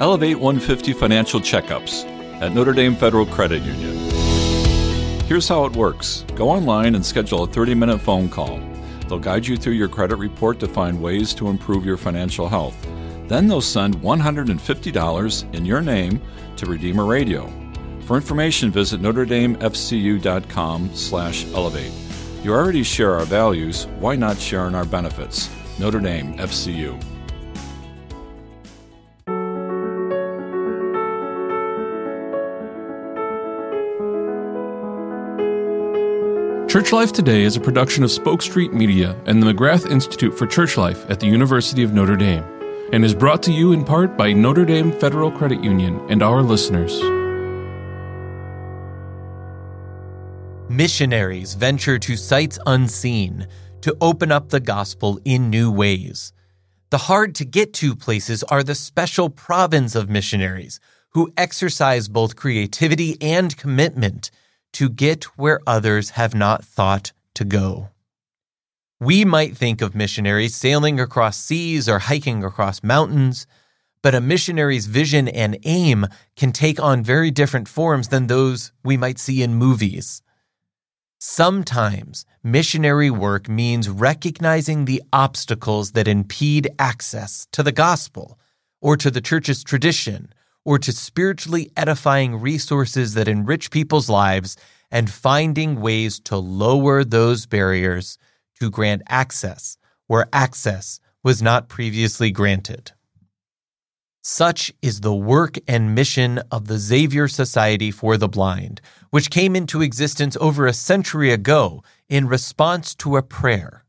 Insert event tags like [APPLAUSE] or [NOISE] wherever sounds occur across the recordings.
Elevate 150 Financial Checkups at Notre Dame Federal Credit Union. Here's how it works go online and schedule a 30 minute phone call. They'll guide you through your credit report to find ways to improve your financial health. Then they'll send $150 in your name to Redeemer Radio. For information, visit NotreDameFCU.com slash elevate. You already share our values, why not share in our benefits? Notre Dame FCU. Church Life Today is a production of Spoke Street Media and the McGrath Institute for Church Life at the University of Notre Dame, and is brought to you in part by Notre Dame Federal Credit Union and our listeners. Missionaries venture to sites unseen to open up the gospel in new ways. The hard to get to places are the special province of missionaries who exercise both creativity and commitment to get where others have not thought to go. We might think of missionaries sailing across seas or hiking across mountains, but a missionary's vision and aim can take on very different forms than those we might see in movies. Sometimes missionary work means recognizing the obstacles that impede access to the gospel or to the church's tradition or to spiritually edifying resources that enrich people's lives and finding ways to lower those barriers to grant access where access was not previously granted. Such is the work and mission of the Xavier Society for the Blind, which came into existence over a century ago in response to a prayer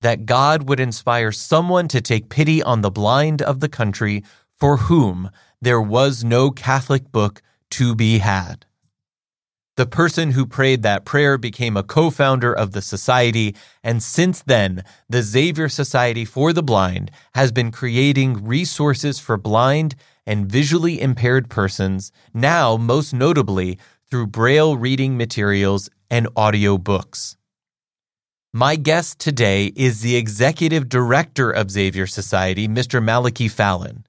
that God would inspire someone to take pity on the blind of the country for whom there was no Catholic book to be had. The person who prayed that prayer became a co founder of the society, and since then, the Xavier Society for the Blind has been creating resources for blind and visually impaired persons, now most notably through Braille reading materials and audio books. My guest today is the executive director of Xavier Society, Mr. Malachi Fallon.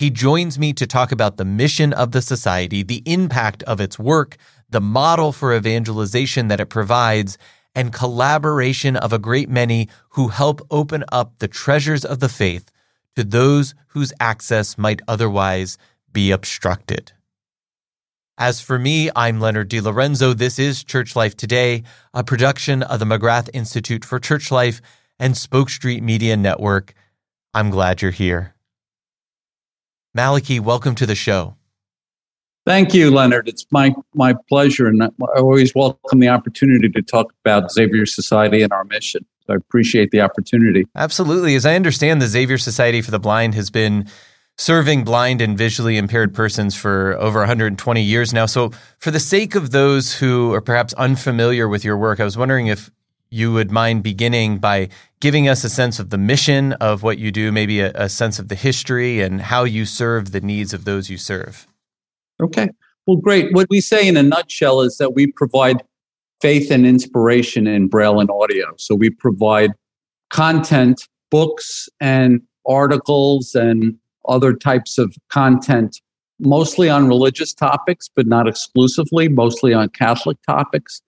He joins me to talk about the mission of the society, the impact of its work, the model for evangelization that it provides, and collaboration of a great many who help open up the treasures of the faith to those whose access might otherwise be obstructed. As for me, I'm Leonard DiLorenzo. This is Church Life Today, a production of the McGrath Institute for Church Life and Spoke Street Media Network. I'm glad you're here. Malachi, welcome to the show. Thank you, Leonard. It's my my pleasure, and I always welcome the opportunity to talk about Xavier Society and our mission. So I appreciate the opportunity. Absolutely. As I understand, the Xavier Society for the Blind has been serving blind and visually impaired persons for over 120 years now. So, for the sake of those who are perhaps unfamiliar with your work, I was wondering if you would mind beginning by giving us a sense of the mission of what you do, maybe a, a, sense of the history and how you serve the needs of those you serve. Okay. Well, great. What we say in a nutshell is that we provide faith and inspiration in Braille and audio. So we provide content, books, and articles and other types of content, mostly on religious topics, but not exclusively, mostly on Catholic topics,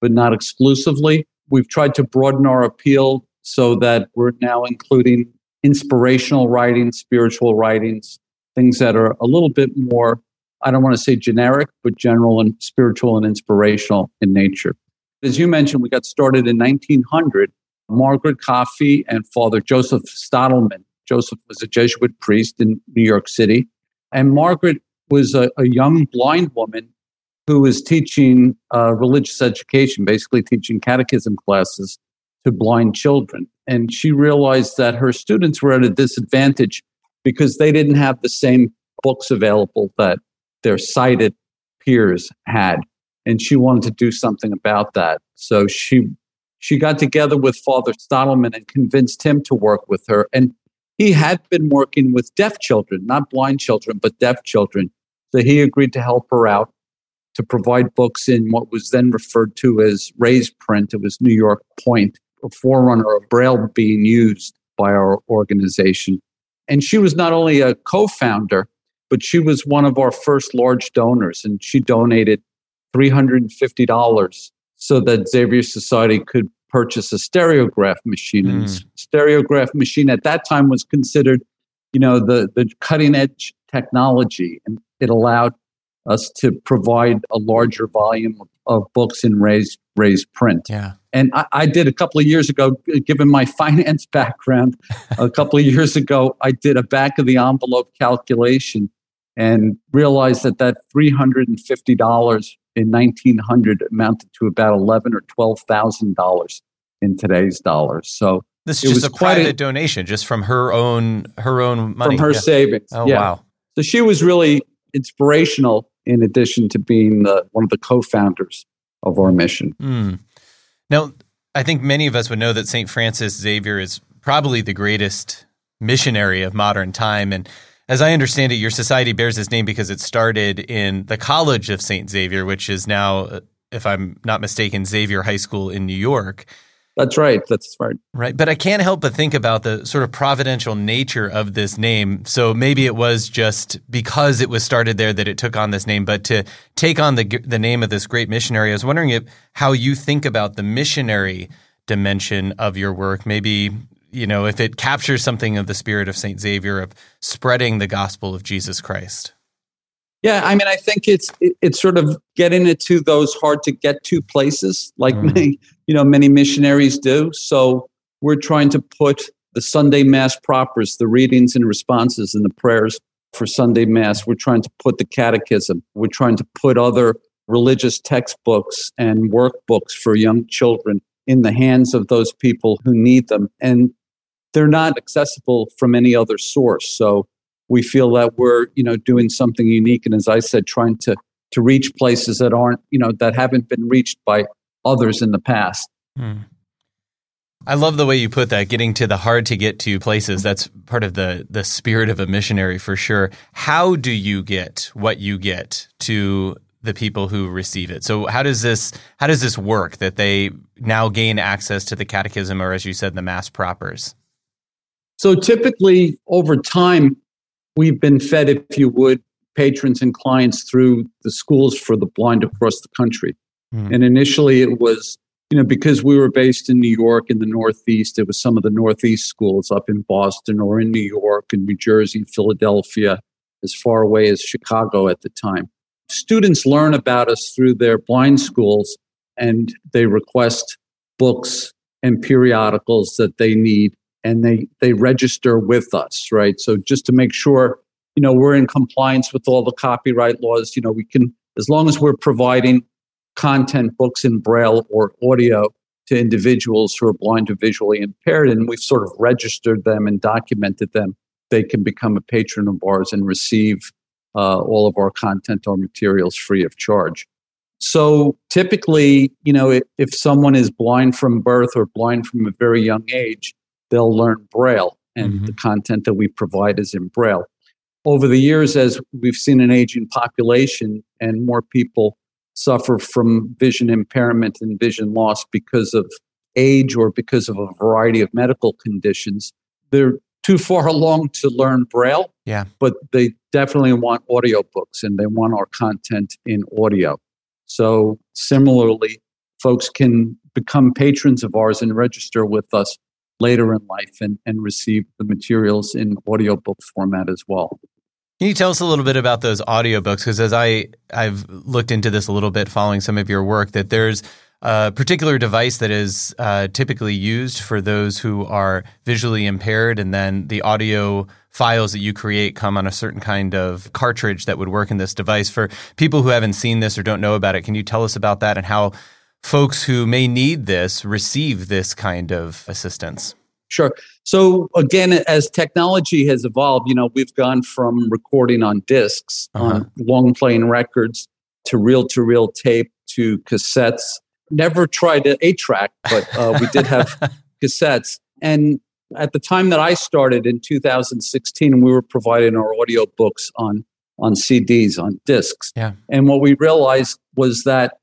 but not exclusively. We've tried to broaden our appeal so that we're now including inspirational writings, spiritual writings, things that are a little bit more, I don't want to say generic, but general and spiritual and inspirational in nature. As you mentioned, we got started in 1900. Margaret Coffey and Father Joseph Stadelman. Joseph was a Jesuit priest in New York City. And Margaret was a, a young blind woman who was teaching uh, religious education, basically teaching catechism classes to blind children. And she realized that her students were at a disadvantage because they didn't have the same books available that their sighted peers had. And she wanted to do something about that. So she she got together with Father Stadelman and convinced him to work with her. And he had been working with deaf children, not blind children, but deaf children. So he agreed to help her out to provide books in what was then referred to as raised print. It was New York Point, a forerunner of Braille being used by our organization. And she was not only a co founder, but she was one of our first large donors, and she donated $350 so that Xavier Society could purchase a stereograph machine. Mm. And stereograph machine at that time was considered, you know, the, the cutting edge technology, and it allowed us to provide a larger volume of, of books in raised raised print. Yeah. And I, I, did a couple of years ago, given my [LAUGHS] finance background, a couple of years ago, I did a back of the envelope calculation and realized that that $350 in 1900 amounted to about 11 or $12,000 in today's dollars. So this is just a private a, donation, just from her own her own money, from her yeah. savings. Oh yeah. wow! So she was really inspirational, in addition to being the, one of the co-founders of our mission. Mm. Now, I think many of us would know that St. Francis Xavier is probably the greatest missionary of modern time. And as I understand it, your society bears his name because it started in the College of St. Xavier, which is now, if I'm not mistaken, Xavier High School in New York. That's right. That's right. Right. But I can't help but think about the sort of providential nature of this name. So maybe it was just because it was started there that it took on this name. But to take on the the name of this great missionary, I was wondering if how you think about the missionary dimension of your work. Maybe you know if it captures something of the spirit of Saint Xavier of spreading the gospel of Jesus Christ. Yeah, I mean, I think it's it's sort of getting it to those hard to get to places, like mm. many you know many missionaries do. So we're trying to put the Sunday Mass propers, the readings and responses, and the prayers for Sunday Mass. We're trying to put the Catechism. We're trying to put other religious textbooks and workbooks for young children in the hands of those people who need them, and they're not accessible from any other source. So we feel that we're you know doing something unique and as i said trying to to reach places that aren't you know that haven't been reached by others in the past. Hmm. i love the way you put that getting to the hard to get to places. That's part of the the spirit of a missionary for sure. How do you get what you get to the people who receive it? So how does this how does this work that they now gain access to the catechism or as you said the mass propers? So typically over time we've been fed, if you would, patrons and clients through the schools for the blind across the country. Mm. And initially it was, you know, because we were based in New York in the Northeast, it was some of the Northeast schools up in Boston or in New York and New Jersey, Philadelphia, as far away as Chicago at the time. Students learn about us through their blind schools and they request books and periodicals that they need and they they register with us right so just to make sure you know we're in compliance with all the copyright laws you know we can as long as we're providing content books in braille or audio to individuals who are blind or visually impaired and we've sort of registered them and documented them they can become a patron of ours and receive uh, all of our content or materials free of charge so typically you know if, if someone is blind from birth or blind from a very young age they'll learn Braille, and mm-hmm. the content that we provide is in Braille. Over the years, as we've seen an aging population and more people suffer from vision impairment and vision loss because of age or because of a variety of medical conditions, they're too far [LAUGHS] along to learn Braille. Yeah. But they definitely want audiobooks and they want our content in audio. So similarly, folks can become patrons of ours and register with us later in life and, and receive the materials in audiobook format as well. Can you tell us a little bit about those audiobooks? Because as I, I've looked into this a little bit following some of your work, that there's a particular device that is uh, typically used for those who are visually impaired, and then the audio files that you create come on a certain kind of cartridge that would work in this device. For people who haven't seen this or don't know about it, can you tell us about that and how folks who may need this receive this kind of assistance? Sure. So again, as technology has evolved, you know, we've gone from recording on disks, uh-huh. on long playing records, to reel to reel tape, to cassettes. Never tried an eight track, but uh, we did have [LAUGHS] cassettes. And at the time that I started in 2016, we were providing our audio books on on CDs, on discs. Yeah. And what we realized was that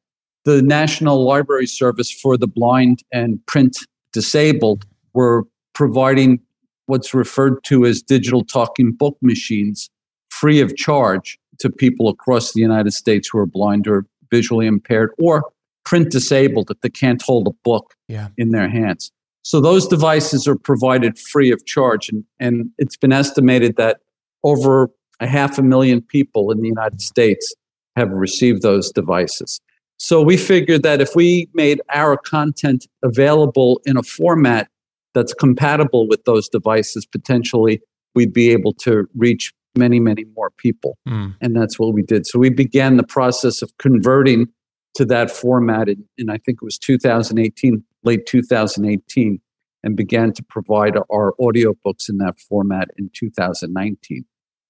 the National Library Service for the Blind and Print Disabled were providing what's referred to as digital talking book machines free of charge to people across the United States who are blind or visually impaired or print disabled if they can't hold a book yeah. in their hands. So those devices are provided free of charge. And, and it's been estimated that over a half a million people in the United States have received those devices. So we figured that if we made our content available in a format that's compatible with those devices, potentially we'd be able to reach many, many more people. Mm. And that's what we did. So we began the process of converting to that format in, in, I think it was 2018, late 2018, and began to provide our audiobooks in that format in 2019.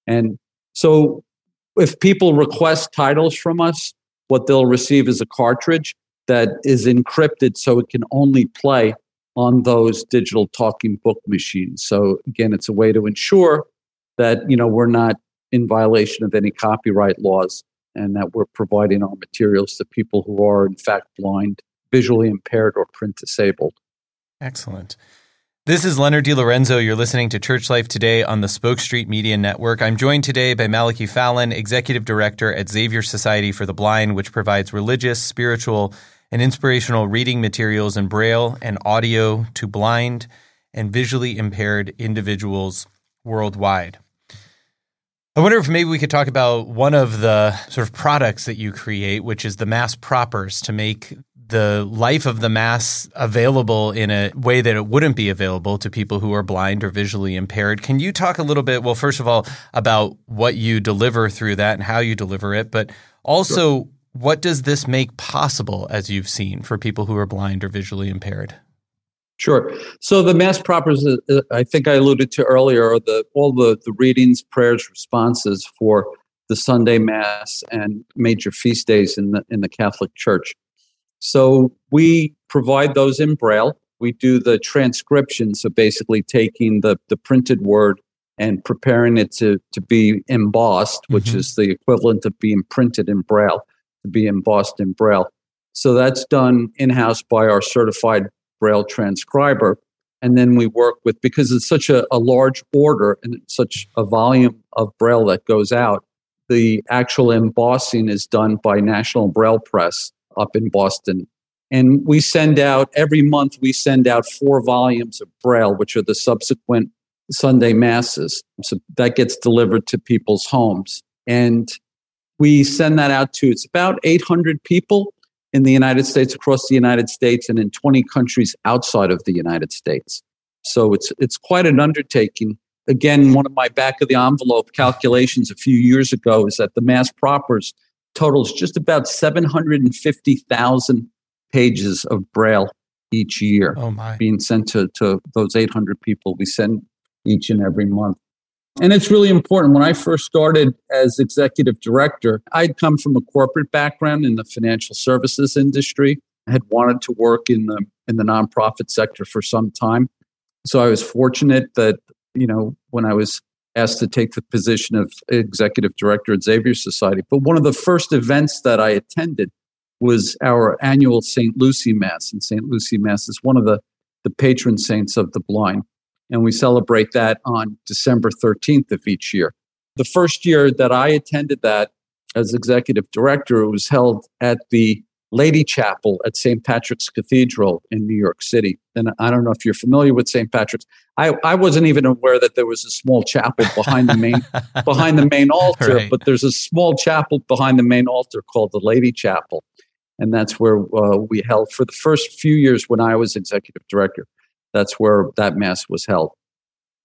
And so if people request titles from us, what they'll receive is a cartridge that is encrypted so it can only play on those digital talking book machines. So again, it's a way to ensure that you know we're not in violation of any copyright laws and that we're providing our materials to people who are in fact blind, visually impaired or print disabled. Excellent. This is Leonard DiLorenzo. You're listening to Church Life Today on the Spoke Street Media Network. I'm joined today by Malachi Fallon, Executive Director at Xavier Society for the Blind, which provides religious, spiritual, and inspirational reading materials in Braille and audio to blind and visually impaired individuals worldwide. I wonder if maybe we could talk about one of the sort of products that you create, which is the mass propers to make the life of the mass available in a way that it wouldn't be available to people who are blind or visually impaired. Can you talk a little bit, well, first of all, about what you deliver through that and how you deliver it, but also sure. What does this make possible, as you've seen, for people who are blind or visually impaired? Sure. So the mass propers, uh, I think I alluded to earlier, are the all the, the readings, prayers, responses for the Sunday Mass and major feast days in the in the Catholic Church. So we provide those in Braille. We do the transcription, so basically taking the, the printed word and preparing it to, to be embossed, mm-hmm. which is the equivalent of being printed in Braille, to be embossed in Braille. So that's done in house by our certified Braille transcriber. And then we work with, because it's such a, a large order and such a volume of Braille that goes out, the actual embossing is done by National Braille Press up in Boston. And we send out every month, we send out four volumes of Braille, which are the subsequent Sunday masses. So that gets delivered to people's homes. And we send that out to, it's about 800 people in the United States, across the United States, and in 20 countries outside of the United States. So it's, it's quite an undertaking. Again, one of my back of the envelope calculations a few years ago is that the mass propers totals just about 750,000 pages of Braille each year oh my. being sent to, to those 800 people we send each and every month. And it's really important. When I first started as executive director, I'd come from a corporate background in the financial services industry. I had wanted to work in the in the nonprofit sector for some time. So I was fortunate that, you know, when I was asked to take the position of executive director at Xavier Society. But one of the first events that I attended was our annual St. Lucy Mass. And St. Lucy Mass is one of the, the patron saints of the blind. And we celebrate that on December 13th of each year. The first year that I attended that as executive director, it was held at the Lady Chapel at St. Patrick's Cathedral in New York City. And I don't know if you're familiar with St. Patrick's. I, I wasn't even aware that there was a small chapel behind the main [LAUGHS] behind the main altar, right. but there's a small chapel behind the main altar called the Lady Chapel. And that's where uh, we held for the first few years when I was executive director. That's where that mass was held.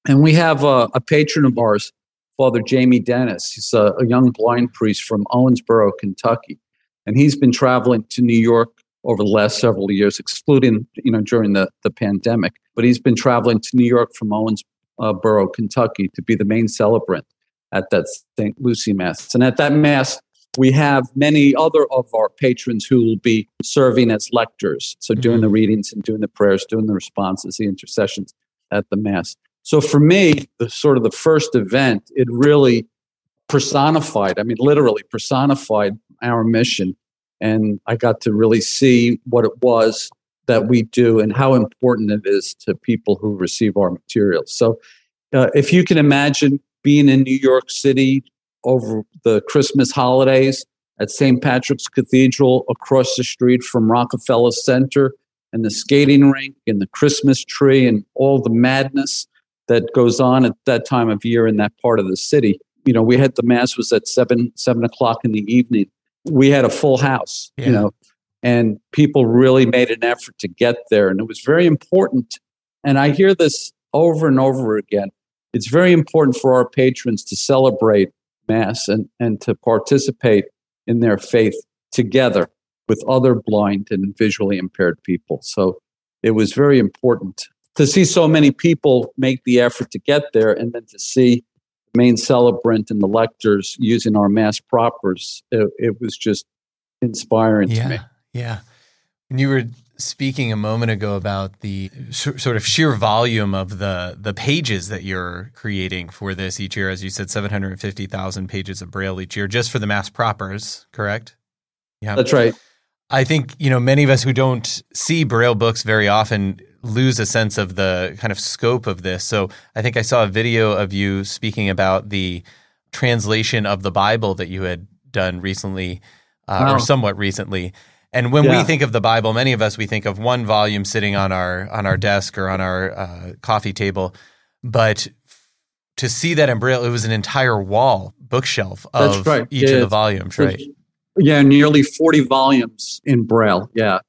And we have a, a patron of ours, Father Jamie Dennis. He's a, a young blind priest from Owensboro, Kentucky and he's been traveling to New York over the last several years, excluding you know during the the pandemic. But he's been traveling to New York from Owensboro, Kentucky, to be the main celebrant at that St. Lucy Mass. And at that Mass, we have many other of our patrons who will be serving as lectors, so doing mm-hmm. the readings and doing the prayers, doing the responses, the intercessions at the Mass. So for me, the sort of the first event, it really personified, I mean, literally personified our mission. And I got to really see what it was that we do and how important it is to people who receive our materials. So, uh, if you can imagine being in New York City over the Christmas holidays at St. Patrick's Cathedral across the street from Rockefeller Center and the skating rink and the Christmas tree and all the madness that goes on at that time of year in that part of the city. You know, we had the mass was at seven seven o'clock in the evening. We had a full house. Yeah. You know, and people really made an effort to get there, and it was very important. And I hear this over and over again. It's very important for our patrons to celebrate mass and, and to participate in their faith together with other blind and visually impaired people. So it was very important to see so many people make the effort to get there and then to see the main celebrant and the lectors using our mass propers, it, it was just inspiring yeah, to me. Yeah. When you were speaking a moment ago about the sort of sheer volume of the the pages that you're creating for this each year, as you said, 750,000 pages of Braille each year, just for the mass propers, correct? Yeah. That's right. I think, you know, many of us who don't see Braille books very often lose a sense of the kind of scope of this. So I think I saw a video of you speaking about the translation of the Bible that you had done recently, uh, wow. or somewhat recently. And when yeah. we think of the Bible, many of us we think of one volume sitting on our on our desk or on our uh, coffee table, but to see that in Braille, it was an entire wall bookshelf of right. each yeah, of the volumes, right? Yeah, nearly forty volumes in Braille. Yeah.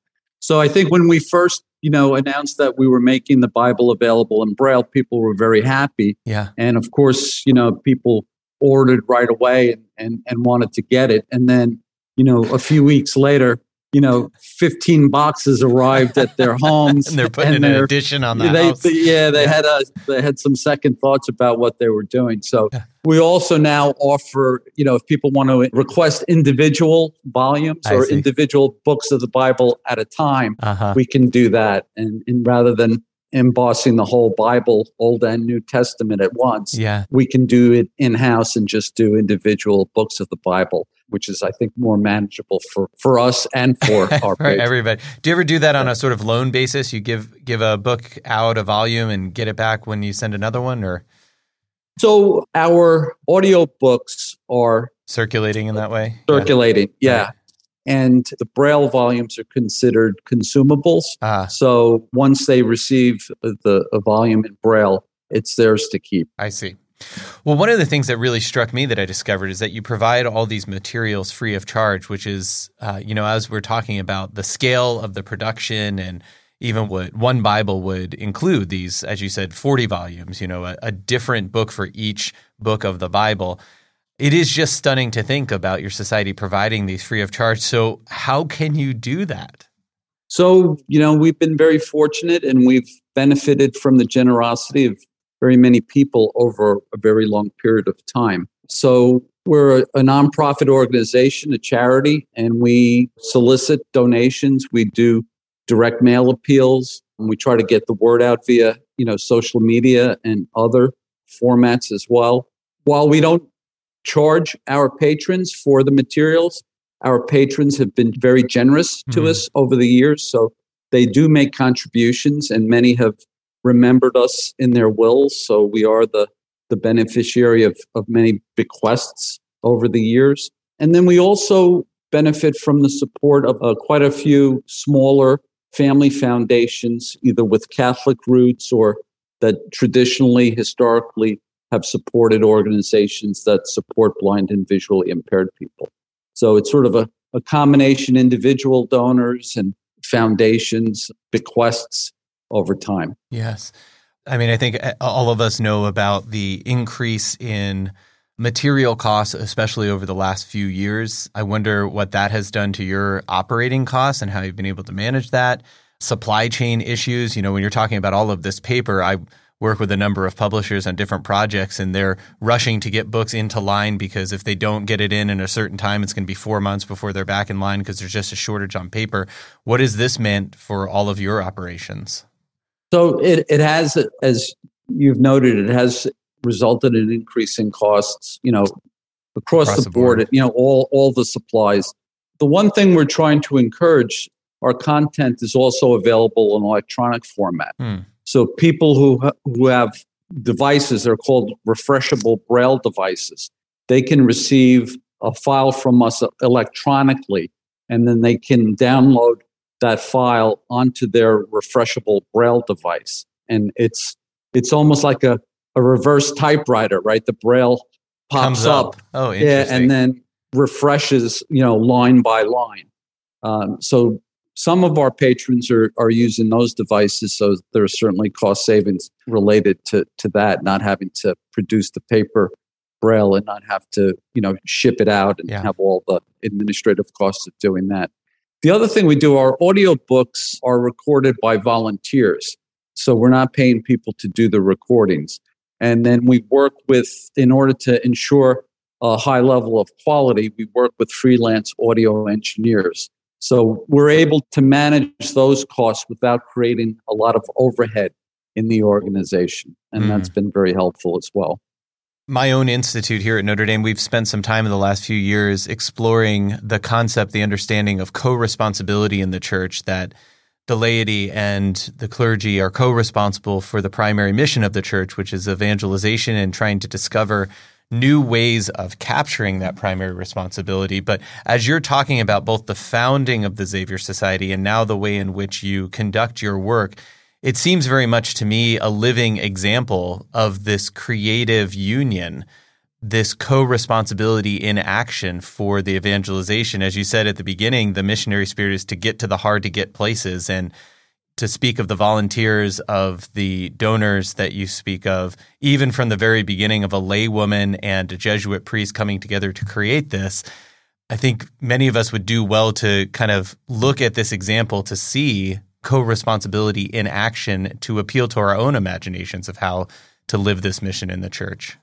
So I think when we first you know, announced that we were making the Bible available in Braille, people were very happy. Yeah. And of course, you know, people ordered right away and, and, and wanted to get it. And then, you know, a few weeks later, you know, 15 boxes arrived at their homes. [LAUGHS] and they're putting and an addition on the they, house. They, yeah, they had a, they had some second thoughts about what they were doing. So we also now offer, you know, if people want to request individual volumes I or see. individual books of the Bible at a time, uh-huh. we can do that. And, and rather than embossing the whole Bible, Old and New Testament at once. Yeah. We can do it in house and just do individual books of the Bible, which is, I think, more manageable for, for us and for [LAUGHS] our for everybody. Do you ever do that on a sort of loan basis? You give give a book out, a volume, and get it back when you send another one, or so our audio books are circulating in that way. Circulating, yeah. yeah and the braille volumes are considered consumables. Ah. So once they receive the a volume in braille, it's theirs to keep. I see. Well, one of the things that really struck me that I discovered is that you provide all these materials free of charge, which is, uh, you know, as we're talking about the scale of the production and even what one Bible would include these, as you said, 40 volumes, you know, a, a different book for each book of the Bible it is just stunning to think about your society providing these free of charge. So, how can you do that? So, you know, we've been very fortunate and we've benefited from the generosity of very many people over a very long period of time. So, we're a, a nonprofit organization, a charity, and we solicit donations. We do direct mail appeals, and we try to get the word out via, you know, social media and other formats as well. While we don't charge our patrons for the materials. Our patrons have been very generous to mm-hmm. us over the years. So they do make contributions, and many have remembered us in their wills. So we are the, the beneficiary of, of many bequests over the years. And then we also benefit from the support of uh, quite a few smaller family foundations, either with Catholic roots or that traditionally, historically have supported organizations that support blind and visually impaired people. So it's sort of a, a combination individual donors and foundations, bequests over time. Yes. I mean, I think uh, all of us know about the increase in material costs, especially over the last few years. I wonder what that has done to your operating costs and how you've been able to manage that. Supply chain issues, you know, when you're talking about all of this paper, I work with a number of publishers on different projects and they're rushing to get books into line because if they don't get it in in a certain time it's going to be 4 months before they're back in line because there's just a shortage on paper. What has this meant for all of your operations? So it, it has as you've noted it has resulted in increasing costs you know across, across the, the board, board. you know all all the supplies. The one thing we're trying to encourage our content is also available in electronic format hmm. So people who who have devices, they're called refreshable braille devices. they can receive a file from us electronically, and then they can download that file onto their refreshable braille device. And it's it's almost like a, a reverse typewriter, right? The braille pops up. up. Oh, yeah, and then refreshes, you know, line by line. Um, so some of our patrons are, are using those devices, so there are certainly cost savings related to, to that, not having to produce the paper braille and not have to, you know, ship it out and yeah. have all the administrative costs of doing that. The other thing we do, our audiobooks are recorded by volunteers. So we're not paying people to do the recordings. And then we work with, in order to ensure a high level of quality, we work with freelance audio engineers. So we're able to manage those costs without creating a lot of overhead in the organization. And mm. that's been very helpful as well. My own institute here at Notre Dame, we've spent some time in the last few years exploring the concept, the understanding of co responsibility in the church that the laity and the clergy are co responsible for the primary mission of the church, which is evangelization and trying to discover new ways of capturing that primary responsibility. But as you're talking about both the founding of the Xavier Society and now the way in which you conduct your work, it seems very much to me a living example of this creative union, this co responsibility in action for the evangelization. As you said at the beginning, the missionary spirit is to get to the hard to get places. And to speak of the volunteers, of the donors that you speak of, even from the very beginning of a laywoman and a Jesuit priest coming together to create this, I think many of us would do well to kind of look at this example to see co responsibility in action to appeal to our own imaginations of how to live this mission in the church.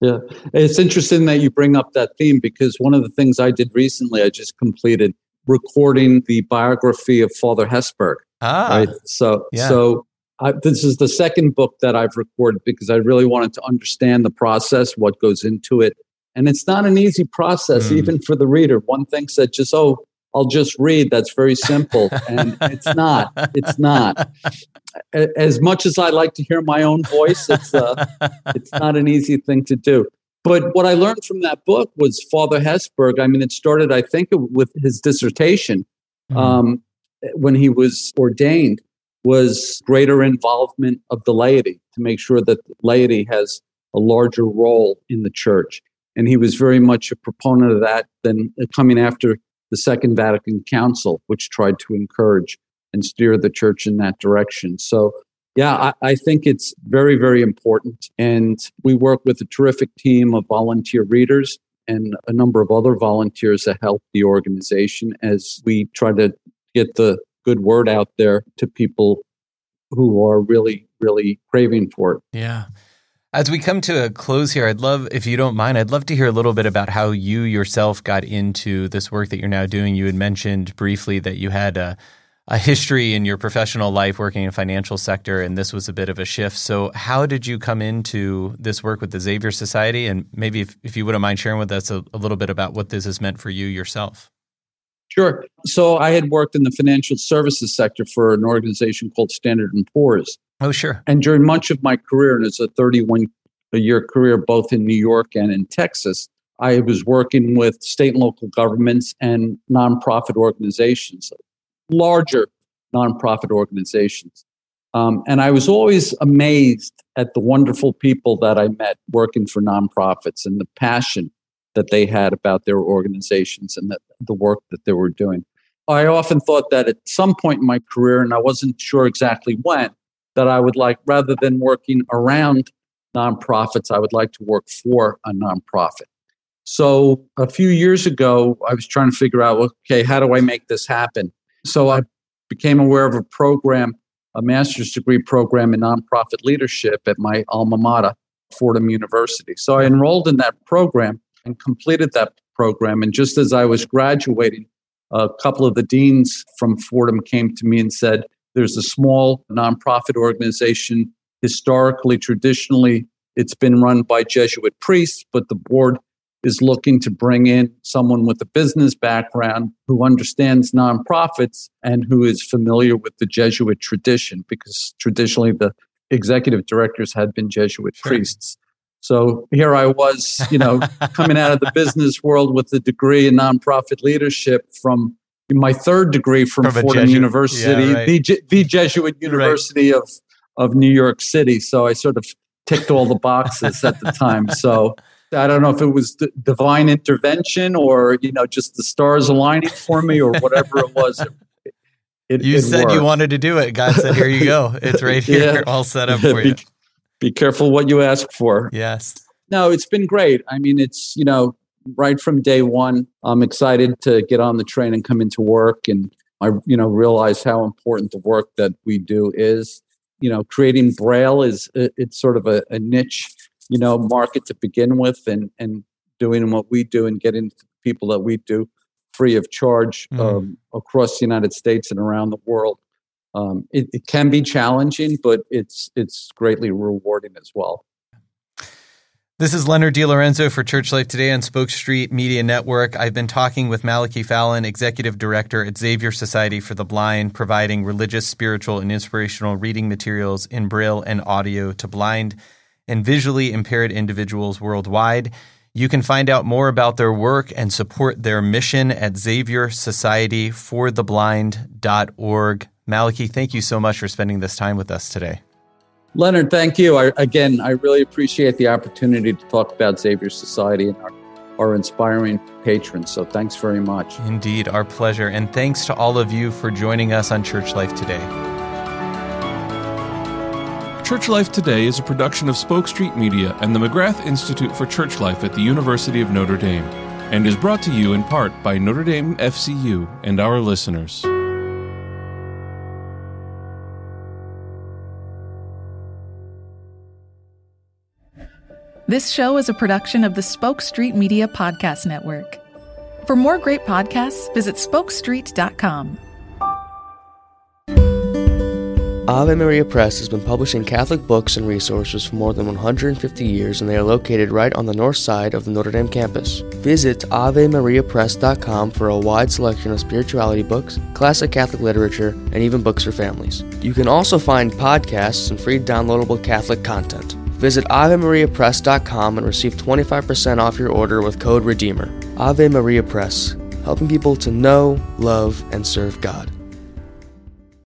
Yeah, it's interesting that you bring up that theme because one of the things I did recently, I just completed recording the biography of Father Hesburgh. Ah, right? so yeah. so I, this is the second book that I've recorded because I really wanted to understand the process, what goes into it, and it's not an easy process mm. even for the reader. One thinks that just oh, I'll just read. That's very simple, and it's not. It's not. As much as I like to hear my own voice, it's uh, it's not an easy thing to do. But what I learned from that book was Father Hesburgh. I mean, it started, I think, with his dissertation mm-hmm. um, when he was ordained, was greater involvement of the laity to make sure that laity has a larger role in the church. And he was very much a proponent of that. Then uh, coming after the Second Vatican Council, which tried to encourage and steer the church in that direction. So yeah, I, I, think it's very, very important. And we work with a terrific team of volunteer readers and a number of other volunteers that help the organization as we try to get the good word out there to people who are really, really craving for it. Yeah. As we come to a close here, I'd love, if you don't mind, I'd love to hear a little bit about how you yourself got into this work that you're now doing. You had mentioned briefly that you had a a history in your professional life working in financial sector and this was a bit of a shift so how did you come into this work with the xavier society and maybe if, if you wouldn't mind sharing with us a, a little bit about what this has meant for you yourself sure. So i had worked in the financial services sector for an organization called standard and poor's. Oh sure. And during much of my career and it's a 31 year career both in new york and in texas I was working with state and local governments and nonprofit organizations larger nonprofit organizations. Um, and I was always amazed at the wonderful people that I met working for nonprofits and the passion that they had about their organizations and the, the work that they were doing. I often thought that at some point in my career, and I wasn't sure exactly when, that I would like, rather than working around nonprofits, I would like to work for a nonprofit. So a few years ago, I was trying to figure out, okay, how do I make this happen? So I became aware of a program, a master's degree program in nonprofit leadership at my alma mater, Fordham University. So I enrolled in that program and completed that program. And just as I was graduating, a couple of the deans from Fordham came to me and said, There's a small nonprofit organization. Historically, traditionally, it's been run by Jesuit priests, but the board is looking to bring in someone with a business background who understands nonprofits and who is familiar with the Jesuit tradition, because traditionally the executive directors had been Jesuit sure. priests. So here I was, you know, [LAUGHS] coming out of the business world with a degree in nonprofit leadership from my third degree from, from Fordham University, yeah, right. the, the Jesuit University right. of, of New York City. So I sort of ticked all the boxes at the time. So I don't know if it was d- divine intervention or, you know, just the stars aligning for me or whatever it was. It, it, you it said worked. you wanted to do it. God said, here you go. It's right [LAUGHS] here, yeah. all set up [LAUGHS] for you. Be careful what you ask for. Yes. No, it's been great. I mean, it's, you know, right from day one, I'm excited to get on the train and come into work. And I, you know, realize how important the work that we do is. You know, creating Braille is it's sort of a, a niche, you know, market to begin with, and and doing what we do and getting people that we do free of charge mm. um, across the United States and around the world. Um, it, it can be challenging, but it's it's greatly rewarding as well. This is Leonard DiLorenzo for Church Life Today on Spoke Street Media Network. I've been talking with Malachi Fallon, Executive Director at Xavier Society for the Blind, providing religious, spiritual, and inspirational reading materials in Braille and audio to blind and visually impaired individuals worldwide. You can find out more about their work and support their mission at XavierSocietyForTheBlind.org. Malachi, thank you so much for spending this time with us today. Leonard, thank you. I, again, I really appreciate the opportunity to talk about Xavier Society and our, our inspiring patrons. So thanks very much. Indeed, our pleasure. And thanks to all of you for joining us on Church Life Today. Church Life Today is a production of Spoke Street Media and the McGrath Institute for Church Life at the University of Notre Dame, and is brought to you in part by Notre Dame FCU and our listeners. This show is a production of the Spoke Street Media Podcast Network. For more great podcasts, visit spokestreet.com. Ave Maria Press has been publishing Catholic books and resources for more than 150 years, and they are located right on the north side of the Notre Dame campus. Visit AveMariaPress.com for a wide selection of spirituality books, classic Catholic literature, and even books for families. You can also find podcasts and free downloadable Catholic content. Visit AveMariaPress.com and receive 25% off your order with code REDEEMER. Ave Maria Press, helping people to know, love, and serve God.